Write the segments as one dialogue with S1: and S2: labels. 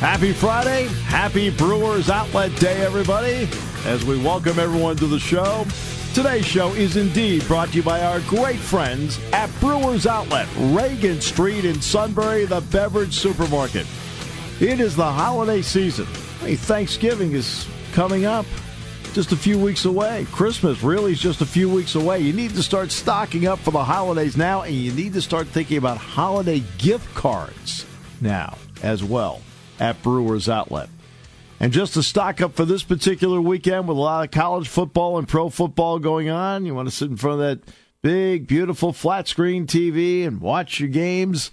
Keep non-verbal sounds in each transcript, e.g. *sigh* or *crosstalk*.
S1: Happy Friday. Happy Brewers Outlet Day, everybody, as we welcome everyone to the show. Today's show is indeed brought to you by our great friends at Brewers Outlet, Reagan Street in Sunbury, the beverage supermarket. It is the holiday season. Hey, Thanksgiving is coming up just a few weeks away. Christmas really is just a few weeks away. You need to start stocking up for the holidays now, and you need to start thinking about holiday gift cards now as well at Brewers Outlet. And just to stock up for this particular weekend with a lot of college football and pro football going on, you want to sit in front of that big, beautiful flat screen TV and watch your games.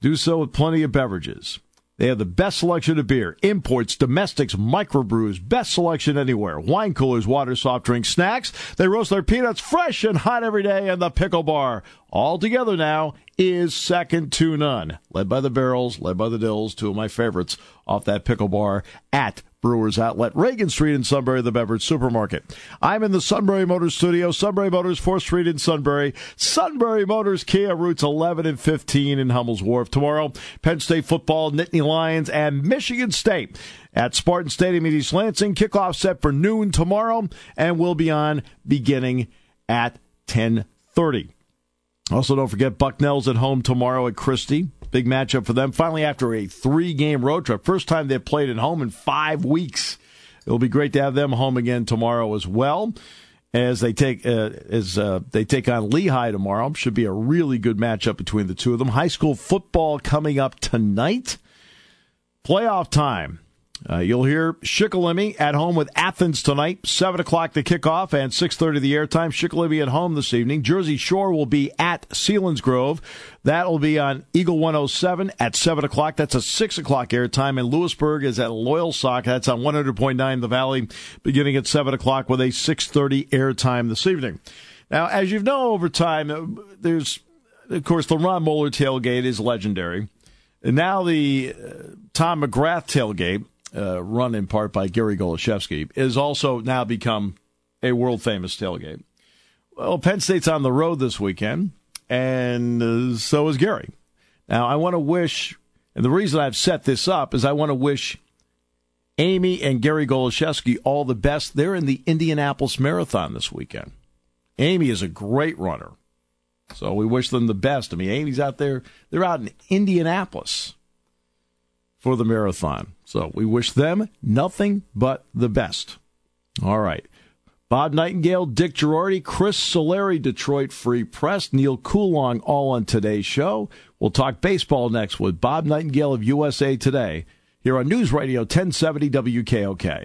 S1: Do so with plenty of beverages. They have the best selection of beer, imports, domestics, microbrews, best selection anywhere. Wine coolers, water, soft drinks, snacks. They roast their peanuts fresh and hot every day in the pickle bar. All together now is second to none. Led by the Barrels, led by the Dills, two of my favorites off that pickle bar at Brewers Outlet, Reagan Street in Sunbury, the beverage supermarket. I'm in the Sunbury Motors studio, Sunbury Motors, 4th Street in Sunbury, Sunbury Motors, Kia routes 11 and 15 in Hummel's Wharf. Tomorrow, Penn State football, Nittany Lions, and Michigan State at Spartan Stadium in East Lansing. Kickoff set for noon tomorrow, and we'll be on beginning at 1030. Also, don't forget Bucknell's at home tomorrow at Christy. Big matchup for them. Finally, after a three game road trip, first time they've played at home in five weeks. It'll be great to have them home again tomorrow as well. As they take uh, as uh, they take on Lehigh tomorrow, should be a really good matchup between the two of them. High school football coming up tonight. Playoff time. Uh, you'll hear Shikellamy at home with Athens tonight, seven o'clock the kickoff and six thirty the airtime. Shikellamy at home this evening. Jersey Shore will be at Selinsgrove. That'll be on Eagle 107 at seven o'clock. That's a six o'clock airtime. And Lewisburg is at Loyalsock. That's on 100.9 The Valley, beginning at seven o'clock with a six thirty airtime this evening. Now, as you know over time, there's of course the Ron Moeller tailgate is legendary. And now the uh, Tom McGrath tailgate uh, run in part by Gary Goloszewski, is also now become a world famous tailgate. Well, Penn State's on the road this weekend, and uh, so is Gary. Now, I want to wish, and the reason I've set this up is I want to wish Amy and Gary Goloszewski all the best. They're in the Indianapolis Marathon this weekend. Amy is a great runner. So we wish them the best. I mean, Amy's out there. They're out in Indianapolis for the marathon. So we wish them nothing but the best. All right. Bob Nightingale, Dick Jerardi, Chris Solari, Detroit Free Press, Neil Coulong, all on today's show. We'll talk baseball next with Bob Nightingale of USA Today here on News Radio 1070 WKOK.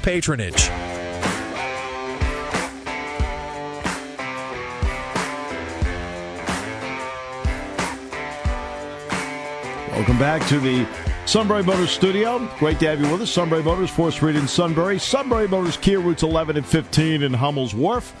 S2: patronage.
S1: Welcome back to the Sunbury Motors studio. Great to have you with us. Sunbury Motors, 4th Street in Sunbury. Sunbury Motors, Kia routes 11 and 15 in Hummel's Wharf.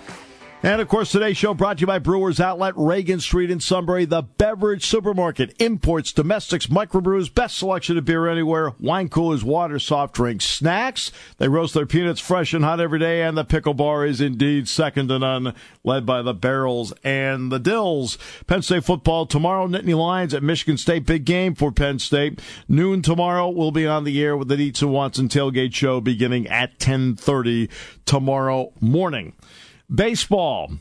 S1: And of course, today's show brought to you by Brewers Outlet, Reagan Street in Sunbury, the beverage supermarket, imports, domestics, microbrews, best selection of beer anywhere, wine coolers, water, soft drinks, snacks. They roast their peanuts fresh and hot every day, and the pickle bar is indeed second to none, led by the barrels and the dills. Penn State football tomorrow, Nittany Lions at Michigan State, big game for Penn State. Noon tomorrow, we'll be on the air with the Dietz and Watson tailgate show beginning at 10:30 tomorrow morning. Baseball.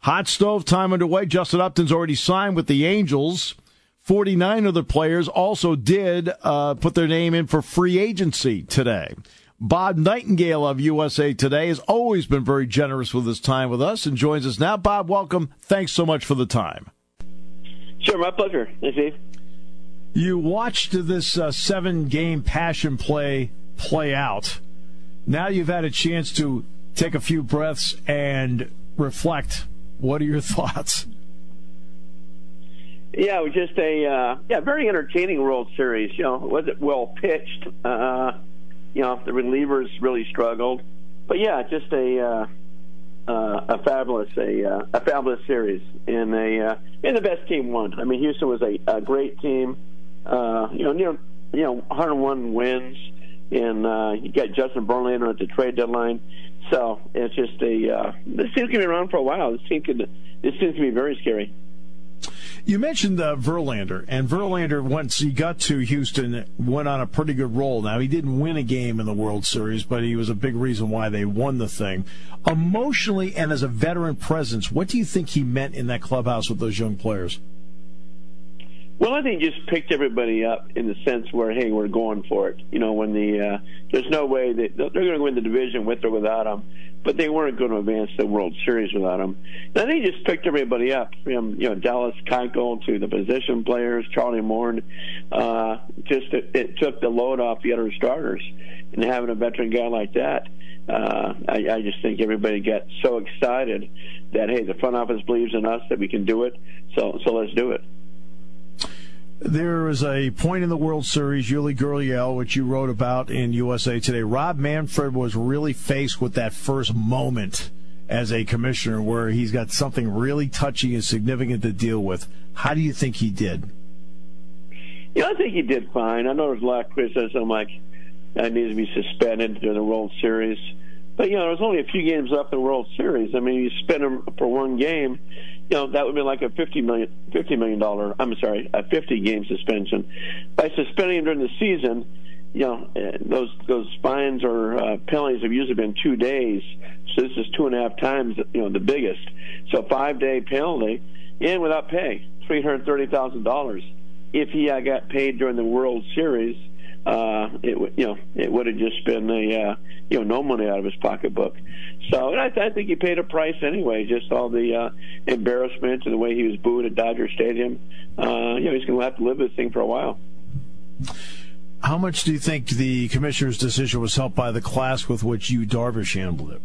S1: Hot stove time underway. Justin Upton's already signed with the Angels. 49 other players also did uh, put their name in for free agency today. Bob Nightingale of USA Today has always been very generous with his time with us and joins us now. Bob, welcome. Thanks so much for the time.
S3: Sure, my pleasure. Thanks, Steve.
S1: You watched this uh, seven game passion play play out. Now you've had a chance to take a few breaths and reflect. What are your thoughts?
S3: Yeah, it was just a uh, yeah very entertaining World Series. You know, was it well pitched? Uh, you know, the relievers really struggled, but yeah, just a uh, uh, a fabulous a uh, a fabulous series, and a uh, and the best team won. I mean, Houston was a, a great team. Uh, you know, near you know 101 wins, and uh, you got Justin Verlander at the trade deadline. So it's just a uh, this team's gonna be around for a while. This team could this seems to be very scary.
S1: You mentioned uh, Verlander, and Verlander once he got to Houston went on a pretty good roll. Now he didn't win a game in the World Series, but he was a big reason why they won the thing. Emotionally and as a veteran presence, what do you think he meant in that clubhouse with those young players?
S3: Well, I think just picked everybody up in the sense where, hey, we're going for it. You know, when the uh, there's no way that they're going to win the division with or without him, but they weren't going to advance the World Series without him. And I think just picked everybody up from you know Dallas Keuchel to the position players, Charlie Morton. Uh, just it, it took the load off the other starters, and having a veteran guy like that. Uh, I, I just think everybody got so excited that hey, the front office believes in us that we can do it, so so let's do it.
S1: There was a point in the World Series, Yuli Gurriel, which you wrote about in USA Today. Rob Manfred was really faced with that first moment as a commissioner where he's got something really touchy and significant to deal with. How do you think he did?
S3: Yeah, I think he did fine. I know there's a lot of criticism, like I need to be suspended during the World Series. But, you know, there's only a few games left in the World Series. I mean, you spend him for one game you know that would be like a fifty million fifty million dollar I'm sorry a fifty game suspension. By suspending him during the season, you know uh, those those fines or uh, penalties have usually been two days. So this is two and a half times you know the biggest. So five day penalty and without pay, three hundred thirty thousand dollars. If he uh, got paid during the World Series, uh, it you know it would have just been a uh, you know no money out of his pocketbook. So and I, I think he paid a price anyway. Just all the uh, embarrassment and the way he was booed at Dodger Stadium. Uh, you know he's going to have to live this thing for a while.
S1: How much do you think the commissioner's decision was helped by the class with which Yu Darvish handled it?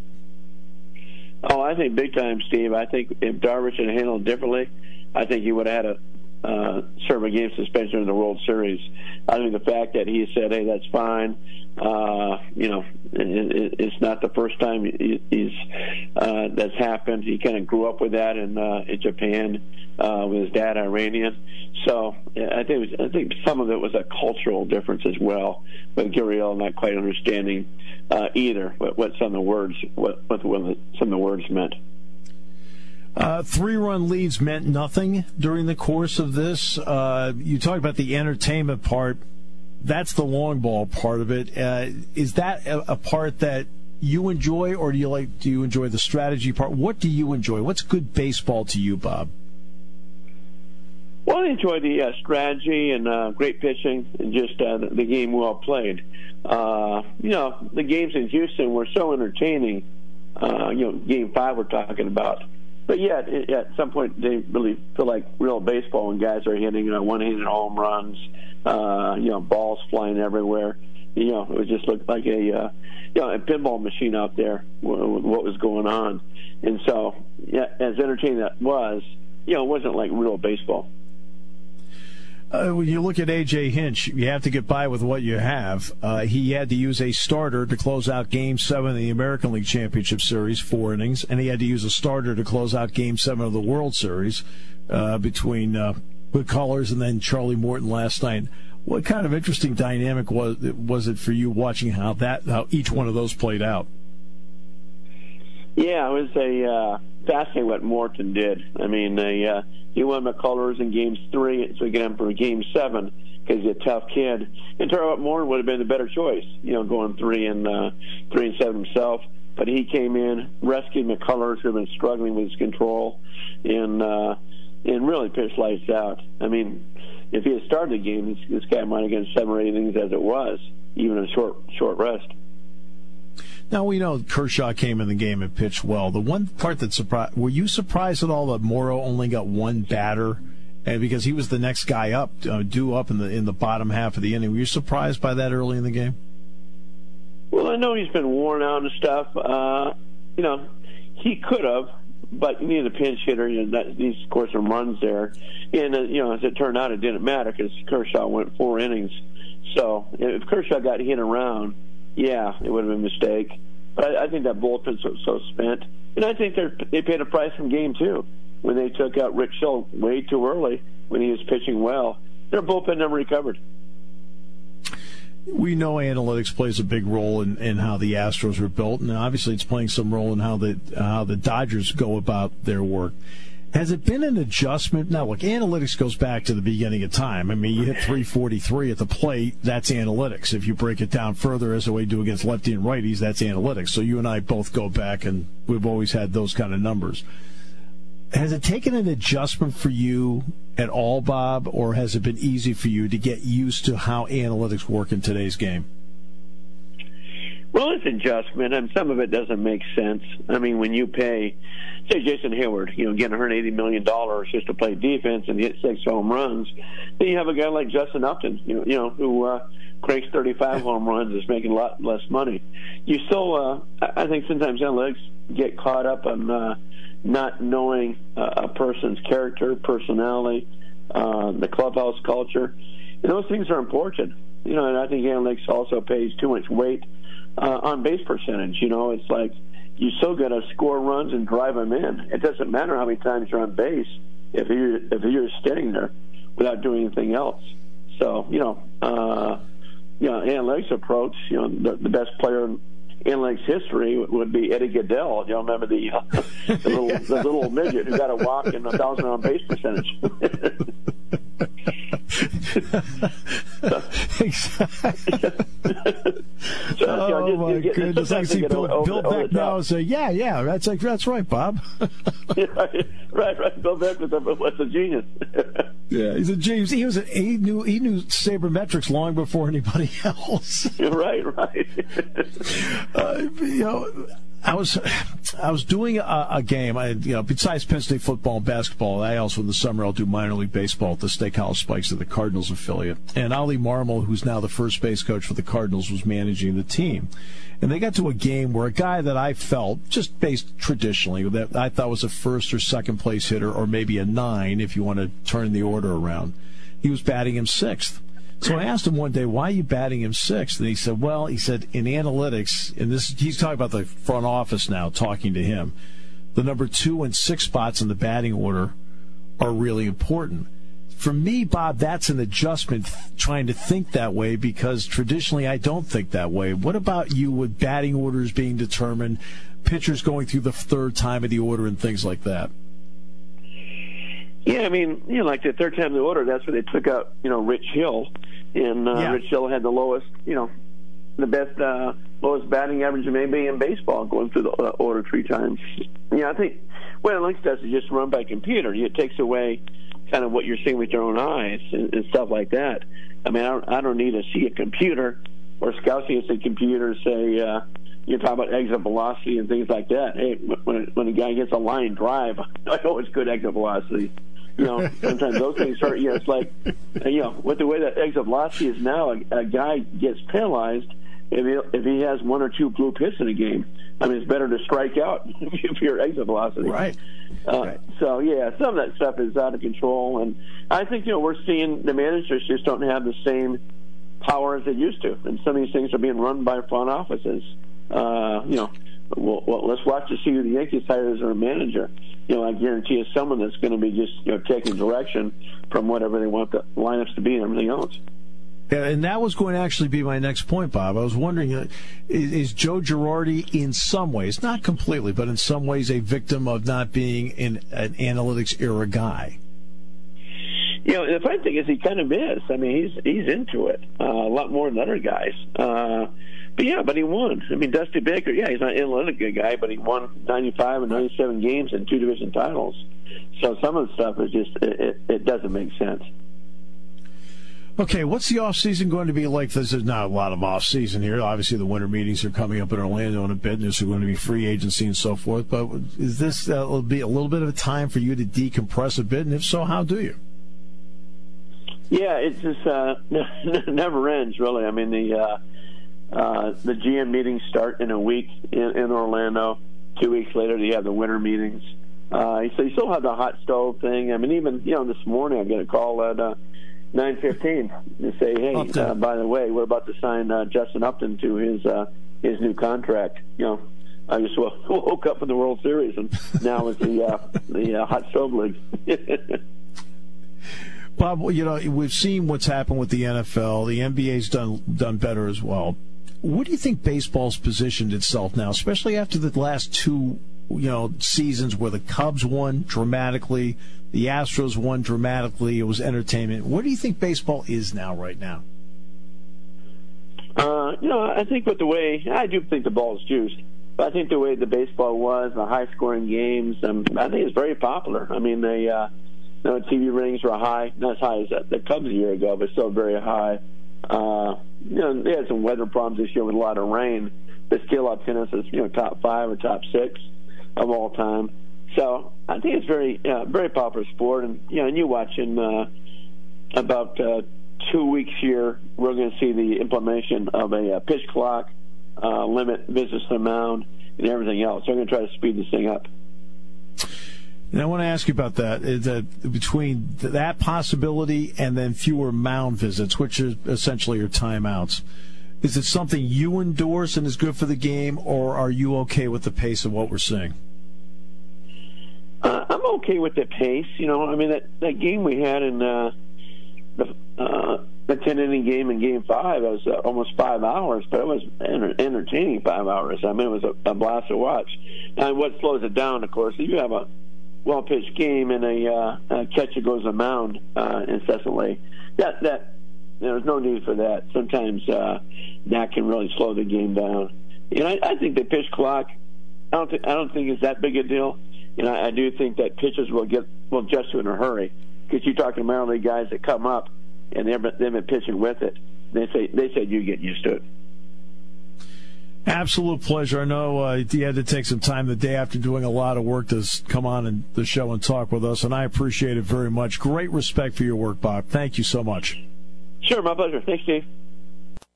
S3: Oh, I think big time, Steve. I think if Darvish had handled it differently, I think he would have had a uh, serve a game suspension in the World Series. I think the fact that he said, "Hey, that's fine," uh, you know, it, it's not the first time he's uh, that's happened. He kind of grew up with that in uh, in Japan uh, with his dad, Iranian. So I think was, I think some of it was a cultural difference as well, with Gurriel not quite understanding uh, either what, what some of the words what, what some of the words meant.
S1: Uh, three run leads meant nothing during the course of this. Uh, you talk about the entertainment part. That's the long ball part of it. Uh, is that a, a, part that you enjoy, or do you like? Do you enjoy the strategy part? What do you enjoy? What's good baseball to you, Bob?
S3: Well, I enjoy the uh, strategy and uh, great pitching and just uh, the, game well played. You know, the games in Houston were so entertaining. You know, Game Five we're talking about but yeah, it, at some point they really feel like real baseball when guys are hitting you know, one-handed home runs, uh, you know, balls flying everywhere. You know, it just looked like a uh, you know a pinball machine out there. What was going on, and so yeah, as entertaining that was, you know, it wasn't like real baseball.
S4: Uh, when you look at AJ Hinch, you have to get by with what you have. Uh, he had to use a starter to close out Game Seven of the American League Championship Series, four innings, and he had to use a starter to close out Game Seven of the World Series uh, between uh, McCullers and then Charlie Morton last night. What kind of interesting dynamic was was it for you watching how that how each one of those played out?
S3: Yeah, it was a uh, fascinating what Morton did. I mean, they, uh, he won McCullers in games three, so he got him for game seven because he's a tough kid. And Terrell Morton would have been the better choice, you know, going three and uh, three and seven himself. But he came in, rescued McCullers, who had been struggling with his control, and uh, and really pitched lights out. I mean, if he had started the game, this, this guy might have gotten seven or eight innings as it was, even a short short rest.
S4: Now we know Kershaw came in the game and pitched well. The one part that surprised were you surprised at all that Morrow only got one batter, and because he was the next guy up, uh, due up in the in the bottom half of the inning. Were you surprised by that early in the game?
S3: Well, I know he's been worn out and stuff. Uh, you know, he could have, but you need a pinch hitter. You know, that, these, course, some runs there, and uh, you know, as it turned out, it didn't matter because Kershaw went four innings. So if Kershaw got hit around yeah, it would have been a mistake. But I, I think that bullpen's so, so spent, and I think they they paid a price in game two when they took out Rich Hill way too early when he was pitching well. Their bullpen never recovered.
S4: We know analytics plays a big role in, in how the Astros are built, and obviously it's playing some role in how the how the Dodgers go about their work. Has it been an adjustment? Now, look, analytics goes back to the beginning of time. I mean, you hit 343 at the plate, that's analytics. If you break it down further as to do against lefty and righties, that's analytics. So you and I both go back, and we've always had those kind of numbers. Has it taken an adjustment for you at all, Bob, or has it been easy for you to get used to how analytics work in today's game?
S3: Well, it's adjustment, and some of it doesn't make sense. I mean, when you pay, say, Jason Heyward, you know, getting 180 million dollars just to play defense and hit six home runs, then you have a guy like Justin Upton, you know, you know, who uh, cranks 35 home runs, is making a lot less money. You still, uh, I think, sometimes analytics get caught up on uh, not knowing uh, a person's character, personality, uh, the clubhouse culture, and those things are important. You know, and I think analytics also pays too much weight uh, on base percentage. You know, it's like you still got to score runs and drive them in. It doesn't matter how many times you're on base if you're if you're standing there without doing anything else. So you know, uh, you know, analytics approach. You know, the, the best player in analytics history would be Eddie. You know, remember the, uh, the little the little midget who got a walk and a thousand on base percentage. *laughs* *laughs*
S4: exactly. so, oh you know, my goodness! *laughs* I see Bill, over, Bill over Veeck now and say, "Yeah, yeah, that's like that's right, Bob." *laughs*
S3: yeah, right, right, right. Bill Veeck was a, was a genius.
S4: yeah, he's a genius. He was a, he knew he knew sabermetrics long before anybody else.
S3: right, right.
S4: uh, you know I was *sighs* I was doing a, a, game. I you know besides Penn State football and basketball, I also in the summer I'll do minor league baseball at the College Spikes of the Cardinals affiliate. And Oli Marmol, who's now the first base coach for the Cardinals, was managing the team. And they got to a game where a guy that I felt just based traditionally that I thought was a first or second place hitter or maybe a nine if you want to turn the order around, he was batting him sixth. So I asked him one day, why are you batting him sixth? And he said, well, he said, in analytics, and this, he's talking about the front office now, talking to him, the number two and six spots in the batting order are really important. For me, Bob, that's an adjustment trying to think that way because traditionally I don't think that way. What about you with batting orders being determined, pitchers going through the third time of the order and things like that?
S3: Yeah, I mean, you know, like the third time in the order, that's where they took out, you know, Rich Hill, and uh, yeah. Rich Hill had the lowest, you know, the best, uh, lowest batting average maybe in baseball, going through the uh, order three times. Yeah, I think what analytics does is just run by computer. It takes away kind of what you're seeing with your own eyes and, and stuff like that. I mean, I don't, I don't need to see a computer or at the computer say. uh you're talking about exit velocity and things like that. Hey, when when a guy gets a line drive, *laughs* I know it's good exit velocity you know, sometimes those things hurt. You know, it's like, you know, with the way that exit velocity is now, a, a guy gets penalized if he if he has one or two blue hits in a game. I mean, it's better to strike out *laughs* if you're exit velocity.
S1: Right.
S3: Uh, right. So yeah, some of that stuff is out of control, and I think you know we're seeing the managers just don't have the same power as they used to, and some of these things are being run by front offices. Uh, you know, well, well, let's watch to see who the Yankees hire as their manager. You know, I guarantee you someone that's going to be just you know taking direction from whatever they want the lineups to be and everything else.
S1: Yeah, and that was going to actually be my next point, Bob. I was wondering, uh, is, is, Joe Girardi in some ways, not completely, but in some ways, a victim of not being in an analytics era guy?
S3: You know, the funny thing is, he kind of is. I mean, he's he's into it uh, a lot more than other guys. Uh, but yeah, but he won. I mean, Dusty Baker, yeah, he's not an analytic guy, but he won 95 and 97 games and two division titles. So some of the stuff is just it, it, it doesn't make sense.
S1: Okay, what's the off season going to be like? There's not a lot of off season here. Obviously, the winter meetings are coming up in Orlando in a bit, and there's going to be free agency and so forth. But is this uh, will be a little bit of a time for you to decompress a bit? And if so, how do you?
S3: Yeah, it just uh, *laughs* never ends, really. I mean, the uh, uh, the GM meetings start in a week in, in Orlando. Two weeks later, you have the winter meetings. Uh, so you still have the hot stove thing. I mean, even you know, this morning I get a call at. Uh, nine fifteen to say, hey, uh, by the way, we're about to sign uh, Justin Upton to his uh, his new contract. You know, I just *laughs* woke up in the World Series, and now it's the uh, the uh, hot stove league. *laughs*
S1: Bob, you know we've seen what's happened with the NFL. The NBA's done done better as well. What do you think baseball's positioned itself now, especially after the last two you know seasons where the Cubs won dramatically, the Astros won dramatically. It was entertainment. What do you think baseball is now, right now?
S3: Uh, you know, I think with the way I do think the ball is juiced, but I think the way the baseball was, the high scoring games, um, I think it's very popular. I mean, they, uh, you know, TV ratings were high, not as high as the Cubs a year ago, but still very high. Uh, you know, they had some weather problems this year with a lot of rain, but still, up tennis is you know top five or top six of all time. So I think it's very uh, very popular sport, and you know, and you watch in uh, about uh, two weeks here, we're going to see the implementation of a uh, pitch clock, uh, limit visits to the mound, and everything else. So I'm going to try to speed this thing up.
S1: And I want to ask you about that. That between that possibility and then fewer mound visits, which are essentially your timeouts, is it something you endorse and is good for the game, or are you okay with the pace of what we're seeing?
S3: Uh, I'm okay with the pace. You know, I mean that that game we had in uh, the uh, the ten inning game in Game Five was uh, almost five hours, but it was enter- entertaining five hours. I mean, it was a, a blast to watch. And what slows it down, of course, if you have a well pitched game and a, uh, a catcher goes a mound uh, incessantly, that that there's no need for that. Sometimes uh, that can really slow the game down. And I, I think the pitch clock, I don't think I don't think it's that big a deal. And I, I do think that pitchers will get will adjust to it in a hurry because you're talking League guys that come up and they've been, they've been pitching with it. They say they said you get used to it.
S1: Absolute pleasure. I know uh, you had to take some time the day after doing a lot of work to come on and the show and talk with us, and I appreciate it very much. Great respect for your work, Bob. Thank you so much.
S3: Sure, my pleasure. Thanks, Steve.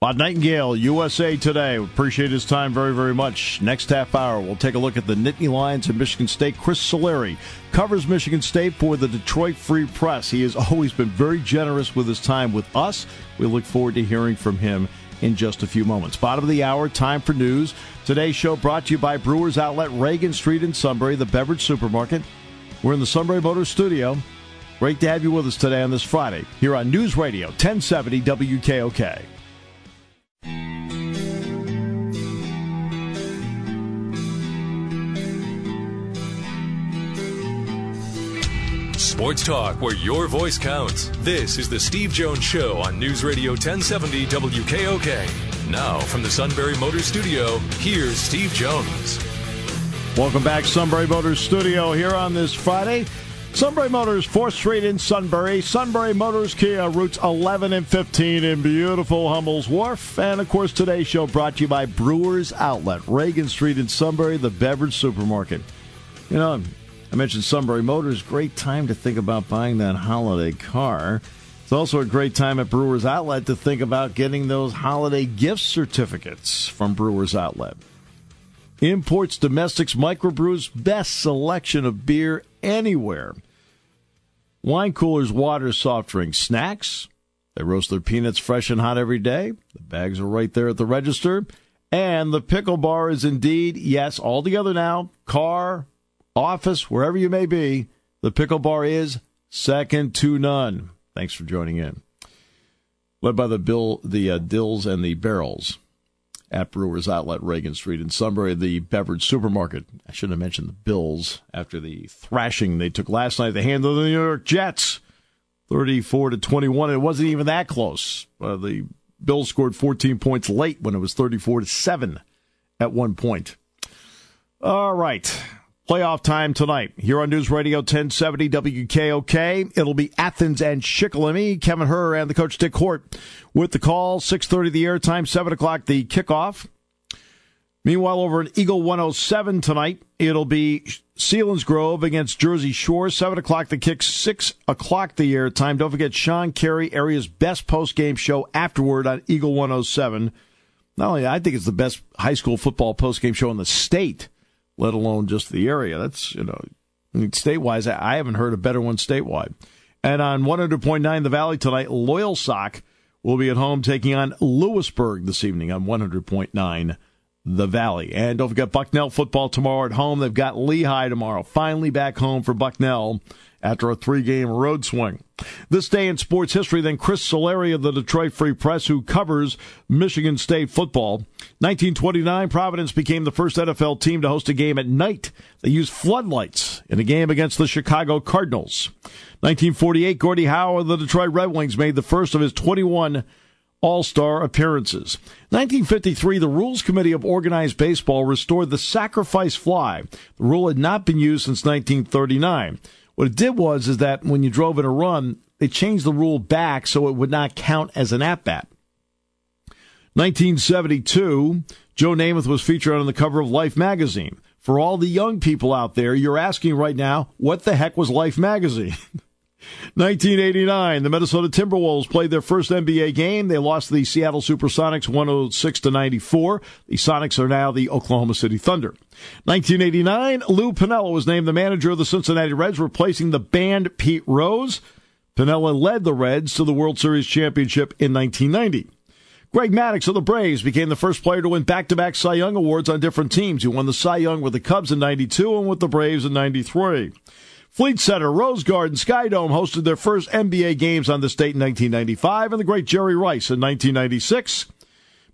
S1: Bob Nightingale, USA Today. Appreciate his time very, very much. Next half hour, we'll take a look at the Nittany Lions of Michigan State. Chris Solari covers Michigan State for the Detroit Free Press. He has always been very generous with his time with us. We look forward to hearing from him in just a few moments. Bottom of the hour, time for news. Today's show brought to you by Brewers Outlet, Reagan Street in Sunbury, the beverage supermarket. We're in the Sunbury Motors studio. Great to have you with us today on this Friday here on News Radio 1070 WKOK.
S5: Sports talk where your voice counts. This is the Steve Jones Show on News Radio 1070 WKOK. Now, from the Sunbury Motors Studio, here's Steve Jones.
S1: Welcome back, Sunbury Motors Studio, here on this Friday. Sunbury Motors, 4th Street in Sunbury. Sunbury Motors Kia, routes 11 and 15 in beautiful Hummel's Wharf. And, of course, today's show brought to you by Brewers Outlet, Reagan Street in Sunbury, the beverage supermarket. You know, I mentioned Sunbury Motors. Great time to think about buying that holiday car. It's also a great time at Brewers Outlet to think about getting those holiday gift certificates from Brewers Outlet. Imports, domestics, microbrews, best selection of beer anywhere. Wine coolers, water, soft drinks, snacks. They roast their peanuts fresh and hot every day. The bags are right there at the register. And the pickle bar is indeed, yes, all together now, car, office, wherever you may be, the pickle bar is second to none. Thanks for joining in. Led by the Bill, the uh, Dills and the Barrels at Brewers Outlet, Reagan Street in Sunbury, the beverage supermarket. I shouldn't have mentioned the Bills after the thrashing they took last night at the hand of the New York Jets, thirty-four to twenty-one. It wasn't even that close. Uh, the Bills scored 14 points late when it was 34 to seven at one point. All right. Playoff time tonight here on News Radio 1070 WKOK. It'll be Athens and Shikellamy. Kevin Herr and the coach Dick Hort with the call. 6.30 the airtime, 7 o'clock the kickoff. Meanwhile, over at Eagle 107 tonight, it'll be Selinsgrove against Jersey Shore. 7 o'clock the kick, 6 o'clock the airtime. Don't forget Sean Carey, area's best post-game show afterward on Eagle 107. Not only I think it's the best high school football post-game show in the state let alone just the area. That's, you know, statewide, I haven't heard a better one statewide. And on 100.9 The Valley tonight, Loyalsock will be at home taking on Lewisburg this evening on 100.9 The Valley. And don't forget Bucknell football tomorrow at home. They've got Lehigh tomorrow. Finally back home for Bucknell after a three game road swing. This day in sports history, then Chris Solari of the Detroit Free Press, who covers Michigan State football. 1929, Providence became the first NFL team to host a game at night. They used floodlights in a game against the Chicago Cardinals. 1948, Gordie Howe of the Detroit Red Wings made the first of his 21 all Star appearances. 1953, the Rules Committee of Organized Baseball restored the sacrifice fly. The rule had not been used since 1939. What it did was is that when you drove in a run, they changed the rule back so it would not count as an at bat. 1972, Joe Namath was featured on the cover of Life magazine. For all the young people out there, you're asking right now, what the heck was Life magazine? *laughs* 1989, the Minnesota Timberwolves played their first NBA game. They lost the Seattle Supersonics 106 to 94. The Sonics are now the Oklahoma City Thunder. 1989, Lou Piniella was named the manager of the Cincinnati Reds, replacing the banned Pete Rose. Pinella led the Reds to the World Series championship in 1990. Greg Maddux of the Braves became the first player to win back-to-back Cy Young awards on different teams. He won the Cy Young with the Cubs in 92 and with the Braves in 93. Fleet Center, Rose Garden, Skydome hosted their first NBA games on the state in 1995, and the great Jerry Rice in 1996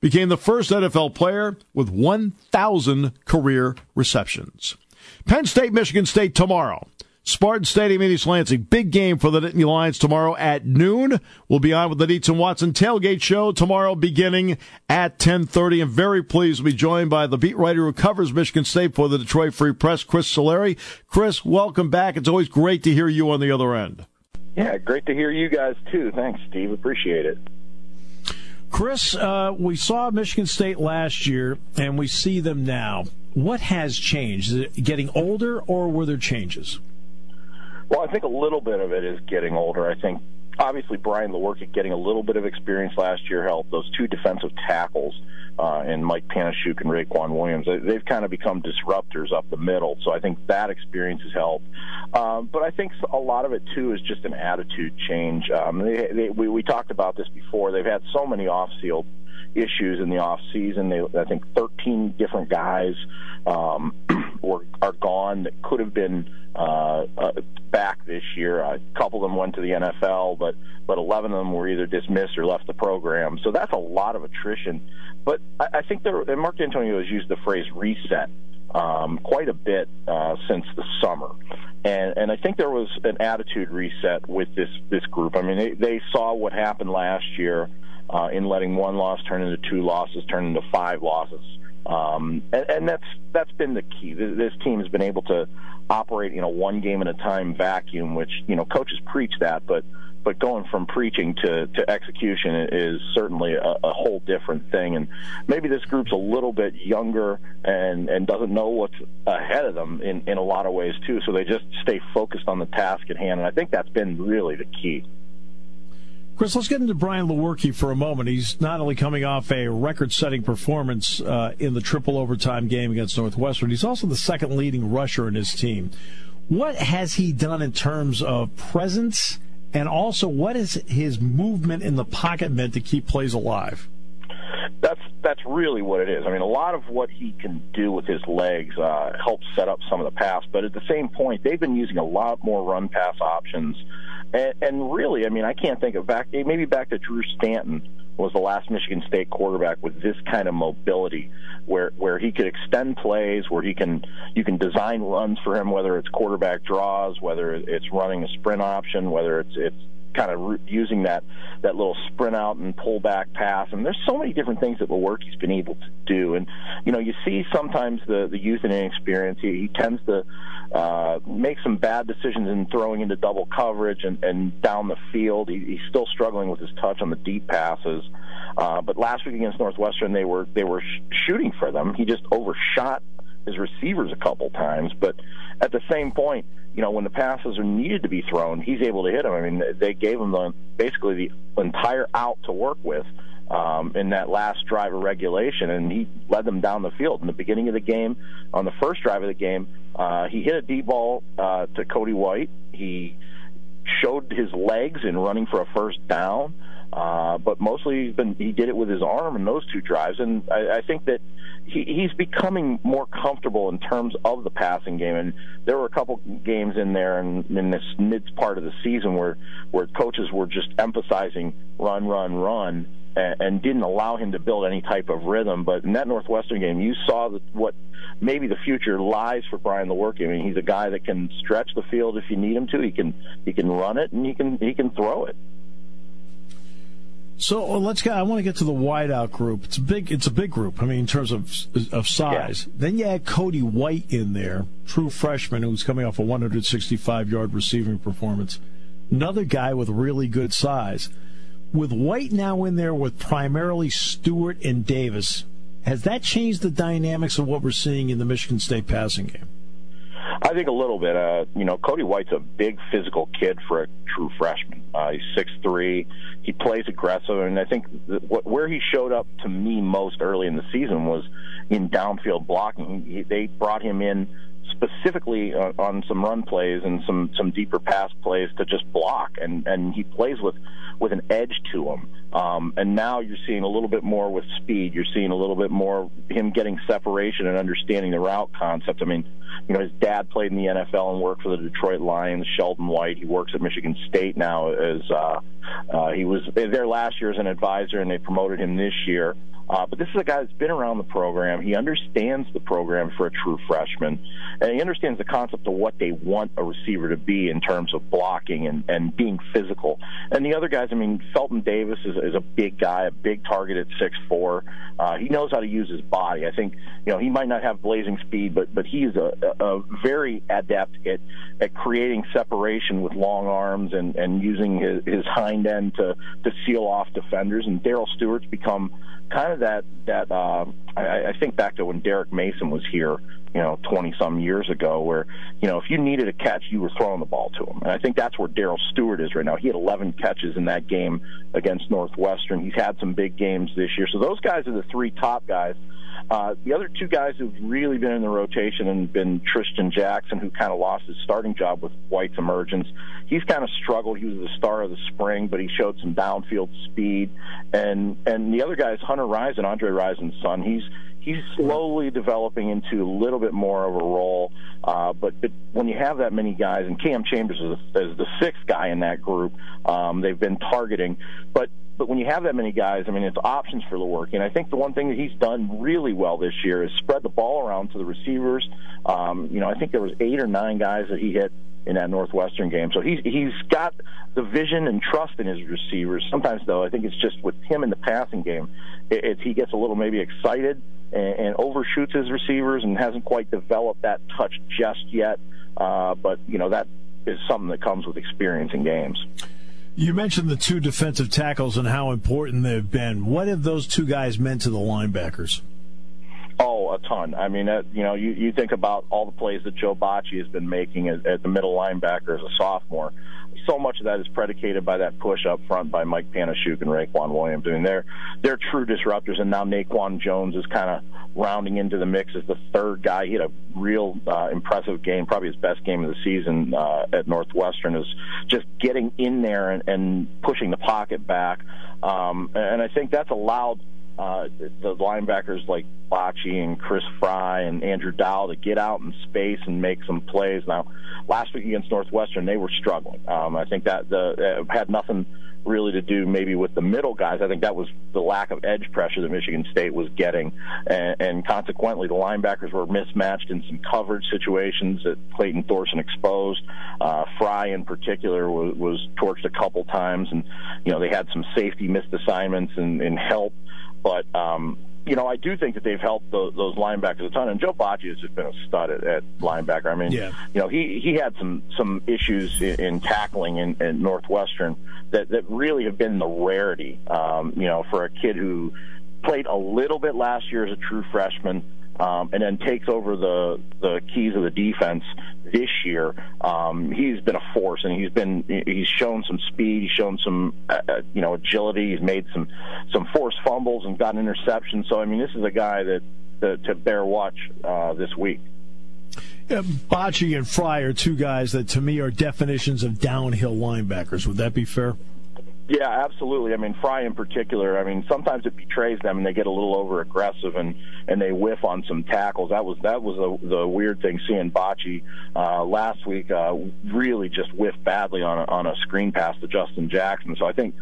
S1: became the first NFL player with 1,000 career receptions. Penn State, Michigan State tomorrow. Spartan Stadium in East Lansing. Big game for the Nittany Lions tomorrow at noon. We'll be on with the Dietz and Watson tailgate show tomorrow beginning at 1030. And very pleased to be joined by the beat writer who covers Michigan State for the Detroit Free Press, Chris Solari. Chris, welcome back. It's always great to hear you on the other end.
S6: Yeah, great to hear you guys too. Thanks, Steve. Appreciate it.
S4: Chris, uh, we saw Michigan State last year, and we see them now. What has changed? Is it getting older, or were there changes?
S6: Well, I think a little bit of it is getting older. I think obviously Brian Lewerke getting a little bit of experience last year helped. Those two defensive tackles uh, and Mike Panasiuk and Raequan Williams, they've kind of become disruptors up the middle. So I think that experience has helped. Um, but I think a lot of it too is just an attitude change. Um, they, they, we, we talked about this before. They've had so many off-field issues in the off season. They, I think, 13 different guys um, *clears throat* were are gone that could have been uh, uh, back this year. A couple of them went to the NFL, but but 11 of them were either dismissed or left the program. So that's a lot of attrition. But I, I think there, and Mark Dantonio has used the phrase reset um, quite a bit uh, since the summer, and and I think there was an attitude reset with this this group. I mean, they, they saw what happened last year uh, in letting one loss turn into two losses, turn into five losses Um, and, and that's that's been the key. This team has been able to operate in a one game at a time vacuum, which you know coaches preach that, but but going from preaching to, to execution is certainly a, a whole different thing. And maybe this group's a little bit younger and, and doesn't know what's ahead of them in, in a lot of ways too. So they just stay focused on the task at hand. And I think that's been really the key.
S4: Chris, let's get into Brian Lewerke for a moment. He's not only coming off a record-setting performance uh, in the triple overtime game against Northwestern, he's also the second leading rusher in his team. What has he done in terms of presence, and also what is his movement in the pocket meant to keep plays alive?
S6: That's that's really what it is. I mean, a lot of what he can do with his legs uh, helps set up some of the pass, but at the same point, they've been using a lot more run pass options and, and really, I mean, I can't think of back maybe back to Drew Stanton was the last Michigan State quarterback with this kind of mobility, where where he could extend plays, where he can you can design runs for him, whether it's quarterback draws, whether it's running a sprint option, whether it's it's kind of using that that little sprint out and pull back pass. And there's so many different things that Lewerke's been able to do. And you know, you see sometimes the the youth and inexperience. He, he tends to uh, make some bad decisions in throwing into double coverage and, and down the field. He, he's still struggling with his touch on the deep passes. Uh, but last week against Northwestern, they were they were sh- shooting for them. He just overshot his receivers a couple times. But at the same point, you know, when the passes are needed to be thrown, he's able to hit them. I mean, they gave him the basically the entire out to work with um, in that last drive of regulation, and he led them down the field. In the beginning of the game, on the first drive of the game, uh, he hit a deep ball uh, to Cody White. He showed his legs in running for a first down. Uh, but mostly he's been he did it with his arm in those two drives, and I, I think that he, he's becoming more comfortable in terms of the passing game. And there were a couple games in there in, in this mid part of the season where where coaches were just emphasizing run, run, run, and, and didn't allow him to build any type of rhythm. But in that Northwestern game, you saw that what maybe the future lies for Brian Lewerke. I mean, he's a guy that can stretch the field if you need him to. He can he can run it and he can he can throw it.
S4: So let's get. I want to get to the wideout group. It's a big. It's a big group. I mean, in terms of of size. Yeah. Then you add Cody White in there, true freshman who's coming off a 165 yard receiving performance. Another guy with really good size. With White now in there with primarily Stewart and Davis, has that changed the dynamics of what we're seeing in the Michigan State passing game?
S6: I think a little bit. Uh, you know, Cody White's a big physical kid for a true freshman. Uh, he's six three. He plays aggressive, and I think th- where he showed up to me most early in the season was in downfield blocking. He, they brought him in specifically uh, on some run plays and some some deeper pass plays to just block, and and he plays with with an edge to him. Um, and now you're seeing a little bit more with speed. You're seeing a little bit more him getting separation and understanding the route concept. I mean, you know, his dad played in the NFL and worked for the Detroit Lions. Sheldon White. He works at Michigan State now. As uh, uh, he was there last year as an advisor, and they promoted him this year. Uh, but this is a guy that's been around the program. He understands the program for a true freshman, and he understands the concept of what they want a receiver to be in terms of blocking and, and being physical. And the other guys, I mean, Felton Davis is, is a big guy, a big target at six four. Uh, he knows how to use his body. I think you know he might not have blazing speed, but but he's a, a very adept at at creating separation with long arms and and using his, his hind end to to seal off defenders. And Darrell Stewart's become kind of that that uh, I, I think back to when Derrick Mason was here, you know, twenty some years ago, where you know if you needed a catch, you were throwing the ball to him, and I think that's where Darrell Stewart is right now. He had 11 catches in that game against Northwestern. He's had some big games this year, so those guys are the three top guys. Uh, the other two guys who've really been in the rotation and been Trishton Jackson, who kind of lost his starting job with White's emergence. He's kind of struggled. He was the star of the spring, but he showed some downfield speed. And and the other guy is Hunter Rison, Andre Rison's son. He's he's slowly developing into a little bit more of a role. Uh, but, but when you have that many guys, and Cam Chambers is, is the sixth guy in that group, um, they've been targeting. But but when you have that many guys, I mean, it's options for Lewerke. And I think the one thing that he's done really well this year is spread the ball around to the receivers. Um, you know, I think there was eight or nine guys that he hit in that Northwestern game. So he's he's got the vision and trust in his receivers. Sometimes though, I think it's just with him in the passing game, it, it's he gets a little maybe excited and, and overshoots his receivers and hasn't quite developed that touch just yet. Uh, but you know that is something that comes with experience in games.
S4: You mentioned the two defensive tackles and how important they've been. What have those two guys meant to the linebackers?
S6: Oh, a ton. I mean, uh, you know, you, you think about all the plays that Joe Bachie has been making at, at the middle linebacker as a sophomore so much of that is predicated by that push up front by Mike Panasiuk and Raequan Williams. I mean, they're they're true disruptors, and now Naquan Jones is kind of rounding into the mix as the third guy. He had a real uh, impressive game, probably his best game of the season uh, at Northwestern. Is just getting in there and, and pushing the pocket back, um, and I think that's allowed uh, the linebackers like Bachie and Chris Frey and Andrew Dowell to get out in space and make some plays. Now, last week against Northwestern, they were struggling. Um, I think that the, uh, had nothing really to do maybe with the middle guys. I think that was the lack of edge pressure that Michigan State was getting, and, and consequently the linebackers were mismatched in some coverage situations that Clayton Thorson exposed. Uh, Frey in particular was, was torched a couple times, and you know they had some safety missed assignments and, and help but um, you know, I do think that they've helped those, those linebackers a ton. And Joe Bachie has just been a stud at, at linebacker. I mean, yeah. you know, he he had some some issues in, in tackling in, in Northwestern that that really have been the rarity. Um, you know, for a kid who played a little bit last year as a true freshman um, and then takes over the the keys of the defense this year. Um, he's been a force, and he's been he's shown some speed, he's shown some uh, uh you know agility. He's made some some forced fumbles and got interceptions. So I mean, this is a guy that, to bear watch uh, this week.
S4: Yeah, Bachie and Frey are two guys that to me are definitions of downhill linebackers. Would that be fair?
S6: Yeah, absolutely. I mean, Frey in particular. I mean, sometimes it betrays them, and they get a little over aggressive, and and they whiff on some tackles. That was that was the the weird thing. Seeing Bachie uh, last week uh, really just whiff badly on a, on a screen pass to Justin Jackson. So I think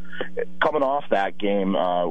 S6: coming off that game, uh,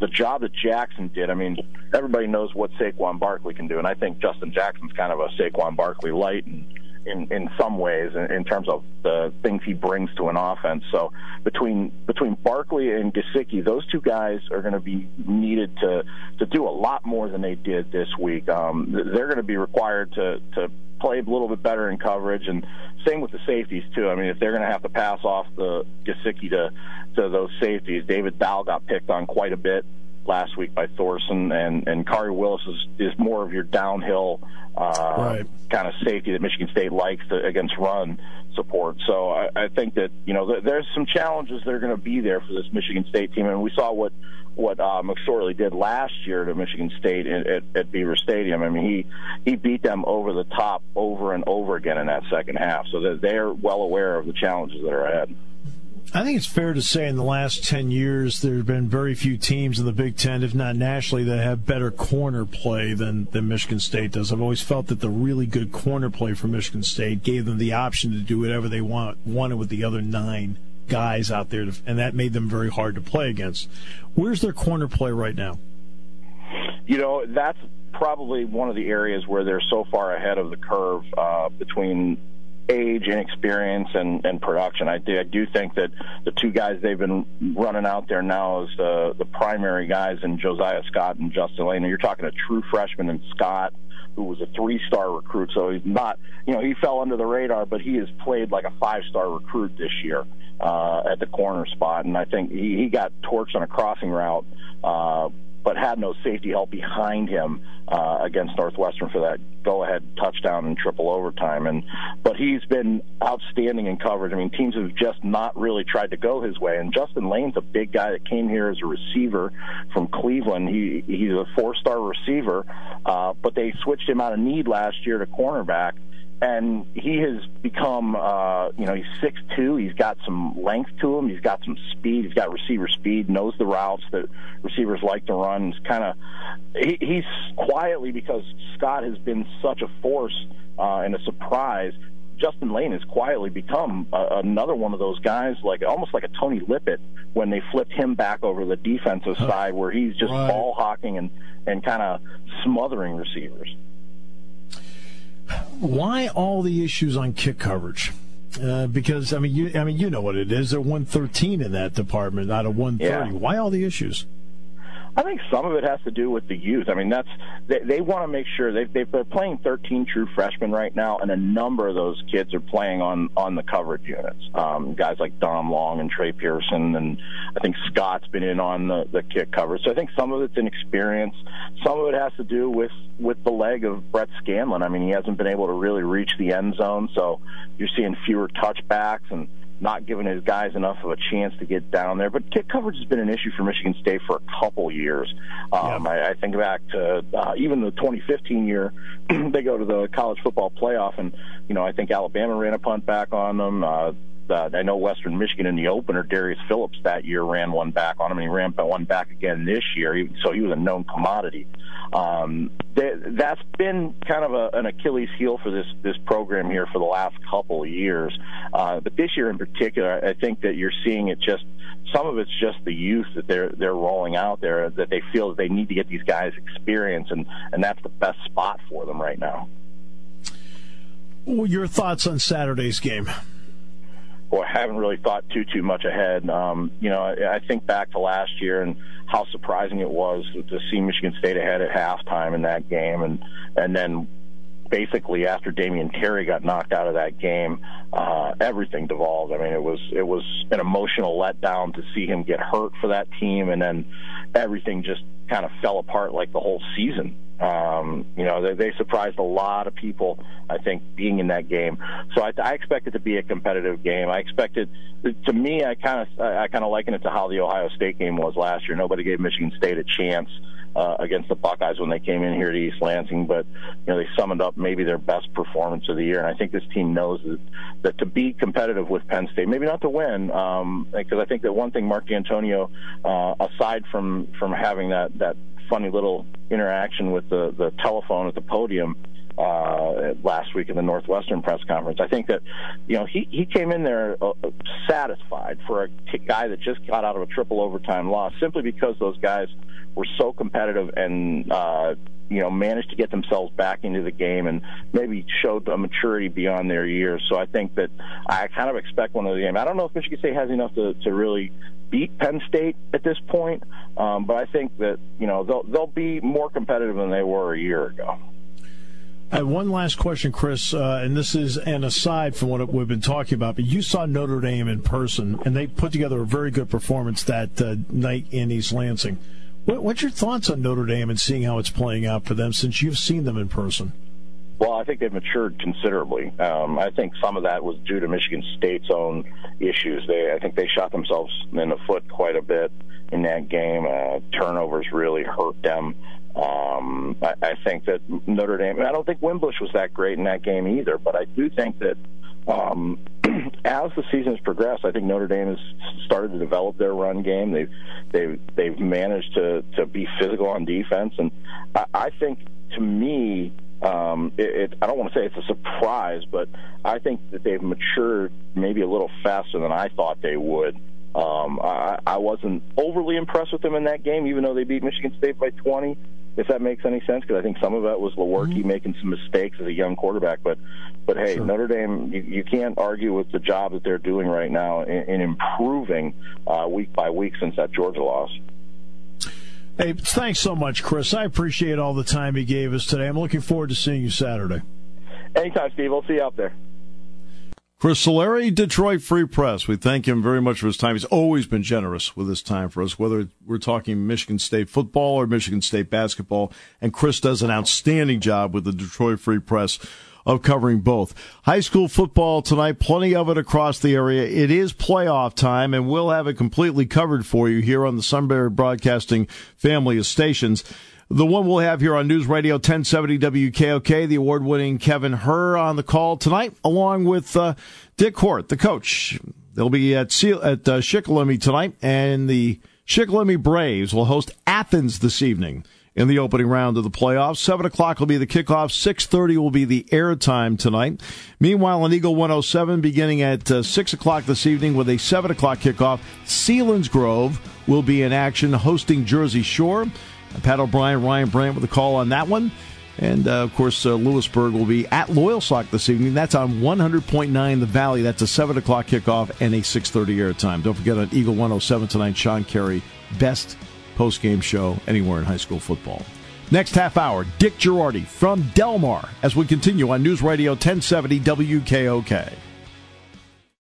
S6: the job that Jackson did. I mean, everybody knows what Saquon Barkley can do, and I think Justin Jackson's kind of a Saquon Barkley light, and in in some ways in, in terms of the things he brings to an offense. So between between Barkley and Gesicki, those two guys are going to be needed to to do a lot more than they did this week. Um, they're going to be required to to play a little bit better in coverage, and same with the safeties too. I mean, if they're going to have to pass off the Gesicki to to those safeties, David Dowell got picked on quite a bit last week by Thorson, and and Khari Willis is, is more of your downhill uh, right. kind of safety that Michigan State likes to, against run support. So I, I think that you know th- there's some challenges that are going to be there for this Michigan State team, and we saw what what uh, McSorley did last year to Michigan State at, at, at Beaver Stadium. I mean, he he beat them over the top over and over again in that second half. So they're well aware of the challenges that are ahead.
S4: I think it's fair to say in the last 10 years, there have been very few teams in the Big Ten, if not nationally, that have better corner play than, than Michigan State does. I've always felt that the really good corner play for Michigan State gave them the option to do whatever they want, wanted with the other nine guys out there, to, and that made them very hard to play against. Where's their corner play right now?
S6: You know, that's probably one of the areas where they're so far ahead of the curve uh, between age and experience and, and production. I do, I do think that the two guys they've been running out there now is the, the primary guys in Josiah Scott and Justin Layne. You're talking a true freshman in Scott who was a three-star recruit. So he's not, you know, he fell under the radar, but he has played like a five-star recruit this year uh, at the corner spot. And I think he, he got torched on a crossing route. Uh, but had no safety help behind him uh, against Northwestern for that go-ahead touchdown and triple overtime. And but he's been outstanding in coverage. I mean, teams have just not really tried to go his way. And Justin Layne's a big guy that came here as a receiver from Cleveland. He he's a four-star receiver, uh, but they switched him out of need last year to cornerback and he has become uh you know he's six two. He's got some length to him. He's got some speed. He's got receiver speed. Knows the routes that receivers like to run. He's kind of he, he's quietly because scott has been such a force uh and a surprise Justin Layne has quietly become uh, another one of those guys, like almost like a Tony Lippett, when they flipped him back over the defensive side, where he's just right. ball hawking and and kind of smothering receivers.
S4: Why all the issues on kick coverage? Uh, because I mean, you I mean, you know what it is. They're 113 in that department out of 130. Yeah. Why all the issues?
S6: I think some of it has to do with the youth. I mean, that's they, they want to make sure they they're playing 13 true freshmen right now, and a number of those kids are playing on on the coverage units. Um, guys like Dom Long and Trey Pearson, and I think Scott's been in on the the kick cover. So I think some of it's inexperience. Some of it has to do with with the leg of Brett Scanlon. I mean, he hasn't been able to really reach the end zone, so you're seeing fewer touchbacks and not giving his guys enough of a chance to get down there. But kick coverage has been an issue for Michigan State for a couple years. Um, I, I think back to uh, even the 2015 year, *clears throat* they go to the college football playoff, and you know I think Alabama ran a punt back on them. Uh, uh, I know Western Michigan in the opener, Darius Phillips that year ran one back on him, and he ran one back again this year. So he was a known commodity. Um, that's been kind of a, an Achilles heel for this this program here for the last couple of years. Uh, but this year in particular, I think that you're seeing it just some of it's just the youth that they're they're rolling out there that they feel that they need to get these guys experience, and and that's the best spot for them right now.
S4: Your thoughts on Saturday's game?
S6: I haven't really thought too too much ahead. Um, you know, I, I think back to last year and how surprising it was to see Michigan State ahead at halftime in that game, and and then basically after Damion Terry got knocked out of that game, uh, everything devolved. I mean, it was it was an emotional letdown to see him get hurt for that team, and then everything just kind of fell apart like the whole season. Um, you know, they, they surprised a lot of people, I think, being in that game. So I, I expect it to be a competitive game. I expected, to me, I kind of, I kind of liken it to how the Ohio State game was last year. Nobody gave Michigan State a chance uh, against the Buckeyes when they came in here to East Lansing, but you know they summoned up maybe their best performance of the year. And I think this team knows that, that to be competitive with Penn State, maybe not to win, um, because I think that one thing Mark Dantonio, uh, aside from from having that that funny little interaction with the the telephone at the podium uh, last week in the Northwestern press conference. I think that, you know, he, he came in there uh, satisfied for a guy that just got out of a triple overtime loss simply because those guys were so competitive and, uh, you know, managed to get themselves back into the game and maybe showed a maturity beyond their years. So I think that I kind of expect one of the game. I don't know if Michigan State has enough to, to really beat Penn State at this point, um, but I think that, you know, they'll, they'll be more competitive than they were a year ago.
S4: Have one last question, Chris, uh, and this is an aside from what we've been talking about. But you saw Notre Dame in person, and they put together a very good performance that uh, night in East Lansing. What, what's your thoughts on Notre Dame and seeing how it's playing out for them since you've seen them in person?
S6: Well, I think they've matured considerably. Um, I think some of that was due to Michigan State's own issues. They, I think they shot themselves in the foot quite a bit in that game. Uh, turnovers really hurt them. Um, I, I think that Notre Dame. I don't think Wimbush was that great in that game either, but I do think that um, *clears throat* as the season has progressed, I think Notre Dame has started to develop their run game. They've they've they've managed to to be physical on defense, and I, I think to me. Um, it, it, I don't want to say it's a surprise, but I think that they've matured maybe a little faster than I thought they would. Um, I, I wasn't overly impressed with them in that game, even though they beat Michigan State by 20 if that makes any sense, because I think some of that was Lewerke mm-hmm. making some mistakes as a young quarterback. But, but hey, sure. Notre Dame, you, you can't argue with the job that they're doing right now in, in improving uh, week by week since that Georgia loss.
S4: Hey, thanks so much, Chris. I appreciate all the time you gave us today. I'm looking forward to seeing you Saturday.
S6: Anytime, Steve. We'll see you out there.
S1: Chris Solari, Detroit Free Press. We thank him very much for his time. He's always been generous with his time for us, whether we're talking Michigan State football or Michigan State basketball. And Chris does an outstanding job with the Detroit Free Press of covering both. High school football tonight, plenty of it across the area. It is playoff time, and we'll have it completely covered for you here on the Sunbury Broadcasting family of stations. The one we'll have here on News Radio 1070 WKOK, the award winning Kevin Herr on the call tonight, along with uh, Dick Hort, the coach. They'll be at, Seal, at uh, tonight, and the Shikellamy Braves will host Athens this evening in the opening round of the playoffs. Seven o'clock will be the kickoff. Six thirty will be the airtime tonight. Meanwhile, on Eagle 107, beginning at uh, six o'clock this evening with a seven o'clock kickoff, Selinsgrove will be in action hosting Jersey Shore. Pat O'Brien, Ryan Brandt with a call on that one. And uh, of course, uh, Lewisburg will be at Loyalsock this evening. That's on 100.9 The Valley. That's a 7 o'clock kickoff and a 6.30 airtime. Don't forget on Eagle 107 tonight, Sean Carey, best post-game show anywhere in high school football. Next half hour, Dick Girardi from Delmar as we continue on News Radio 1070 WKOK.